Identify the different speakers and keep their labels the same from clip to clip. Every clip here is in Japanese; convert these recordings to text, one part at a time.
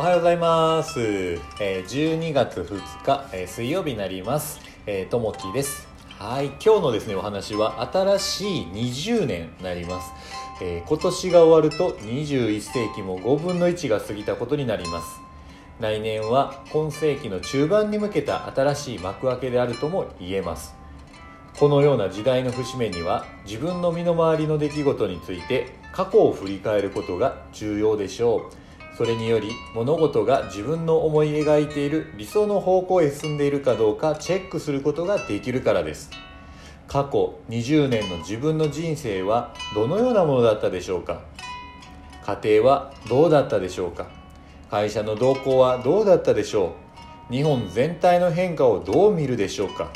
Speaker 1: おはようございます。えー12月2日、えー水曜日になります。えーともきです。はい、今日のですね、お話は新しい20年になります。えー今年が終わると21世紀も5分の1が過ぎたことになります。来年は今世紀の中盤に向けた新しい幕開けであるとも言えます。このような時代の節目には自分の身の回りの出来事について過去を振り返ることが重要でしょうそれにより物事が自分の思い描いている理想の方向へ進んでいるかどうかチェックすることができるからです。過去20年の自分の人生はどのようなものだったでしょうか？家庭はどうだったでしょうか？会社の動向はどうだったでしょう？日本全体の変化をどう見るでしょうか？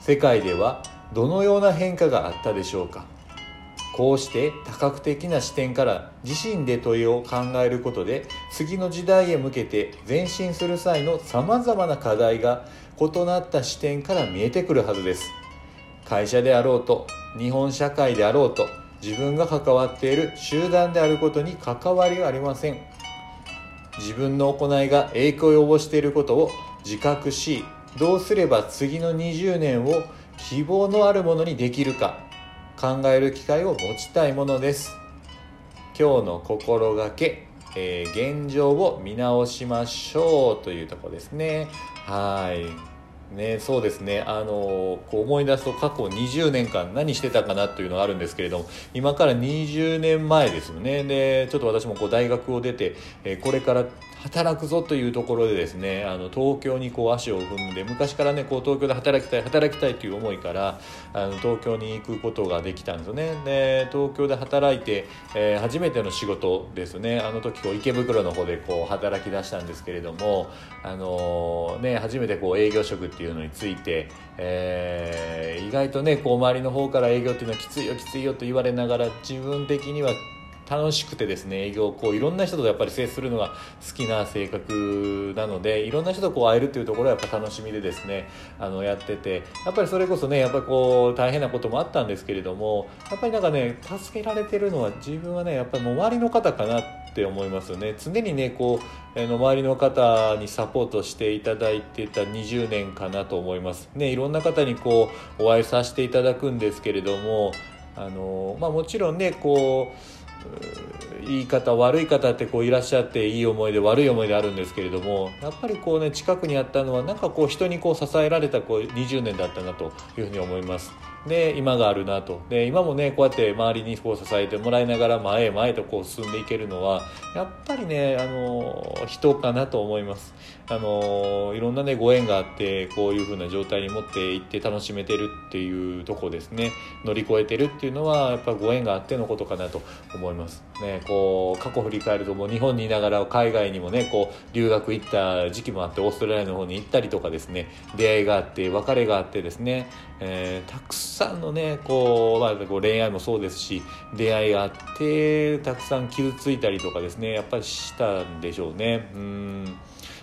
Speaker 1: 世界ではどのような変化があったでしょうか？こうして多角的な視点から自身で問いを考えることで次の時代へ向けて前進する際のさまざまな課題が異なった視点から見えてくるはずです。会社であろうと日本社会であろうと自分が関わっている集団であることに関わりがありません。自分の行いが影響を及ぼしていることを自覚しどうすれば次の20年を希望のあるものにできるか。考える機会を持ちたいものです。今日の心がけ、えー現状を見直しましょうというところですね。はい。ね、そうですね。あのこう思い出すと過去20年間何してたかなというのがあるんですけれども今から20年前ですよね。でちょっと私もこう大学を出て、えーこれから働くぞというところでですねあの東京にこう足を踏んで昔からねこう東京で働きたい働きたいという思いからあの東京に行くことができたんですよね。で東京で働いて、えー初めての仕事ですね。あの時こう池袋の方でこう働き出したんですけれどもあのね初めてこう営業職っていうのについて、えー意外とねこう周りの方から営業っていうのはきついよきついよと言われながら自分的には楽しくてですね営業こういろんな人とやっぱり接するのが好きな性格なのでいろんな人とこう会えるっていうところはやっぱ楽しみでですねあのやってて。やっぱりそれこそねやっぱりこう大変なこともあったんですけれどもやっぱりなんかね助けられてるのは自分はねやっぱりもう周りの方かなって思いますよね。常にねこうあの周りの方にサポートしていただいてた20年かなと思います。ねいろんな方にこうお会いさせていただくんですけれどもあのまあもちろんねこういい方悪い方ってこういらっしゃっていい思い出悪い思い出あるんですけれどもやっぱりこうね近くにあったのはなんかこう人にこう支えられたこう20年だったなというふうに思います。で今があるなと。で今もねこうやって周りにこう支えてもらいながら前へ前へとこう進んでいけるのはやっぱりねあの人かなと思います。あのいろんなねご縁があってこういうふうな状態に持っていって楽しめてるっていうとこですね。乗り越えてるっていうのはやっぱご縁があってのことかなと思います。ねこう過去振り返るともう日本にいながら海外にもねこう留学行った時期もあってオーストラリアの方に行ったりとかですね出会いがあって別れがあってですね、えーたくさんのねこう、まあ、こう恋愛もそうですし出会いがあってたくさん傷ついたりとかですねやっぱりしたんでしょうね。うん。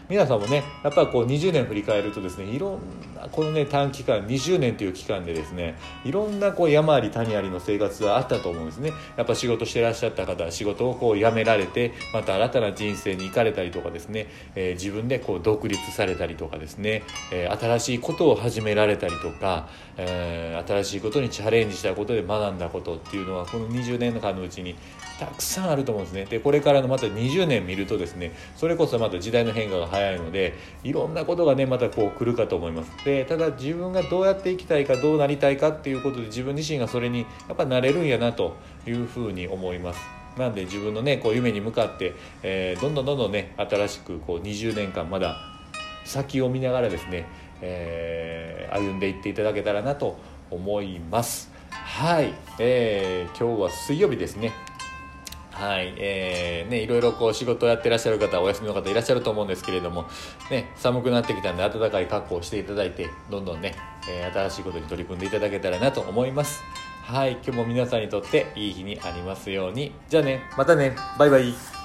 Speaker 1: 皆さんもねやっぱりこう20年振り返るとですねいろんなこのね短期間20年という期間でですねいろんなこう山あり谷ありの生活があったと思うんですね。やっぱ仕事してらっしゃった方は仕事をこう辞められてまた新たな人生に行かれたりとかですね、えー自分でこう独立されたりとかですね、えー新しいことを始められたりとか、えー新しいことにチャレンジしたことで学んだことっていうのはこの20年間のうちにたくさんあると思うんですね。でこれからのまた20年見るとですねそれこそまた時代の変化が早いのでいろんなことがねまたこう来るかと思います。でただ自分がどうやって生きたいかどうなりたいかっていうことで自分自身がそれにやっぱなれるんやなというふうに思います。なんで自分のねこう夢に向かって、えーどんどんどんどんね新しくこう20年間まだ先を見ながらですね、えー歩んでいっていただけたらなと思います。はい、えー今日は水曜日ですね。はい、えー、ね、いろいろこう仕事をやってらっしゃる方、お休みの方いらっしゃると思うんですけれども、ね、寒くなってきたんで暖かい格好をしていただいて、どんどんね、えー新しいことに取り組んでいただけたらなと思います。はい、今日も皆さんにとっていい日にありますように。じゃあね、またね、バイバイ。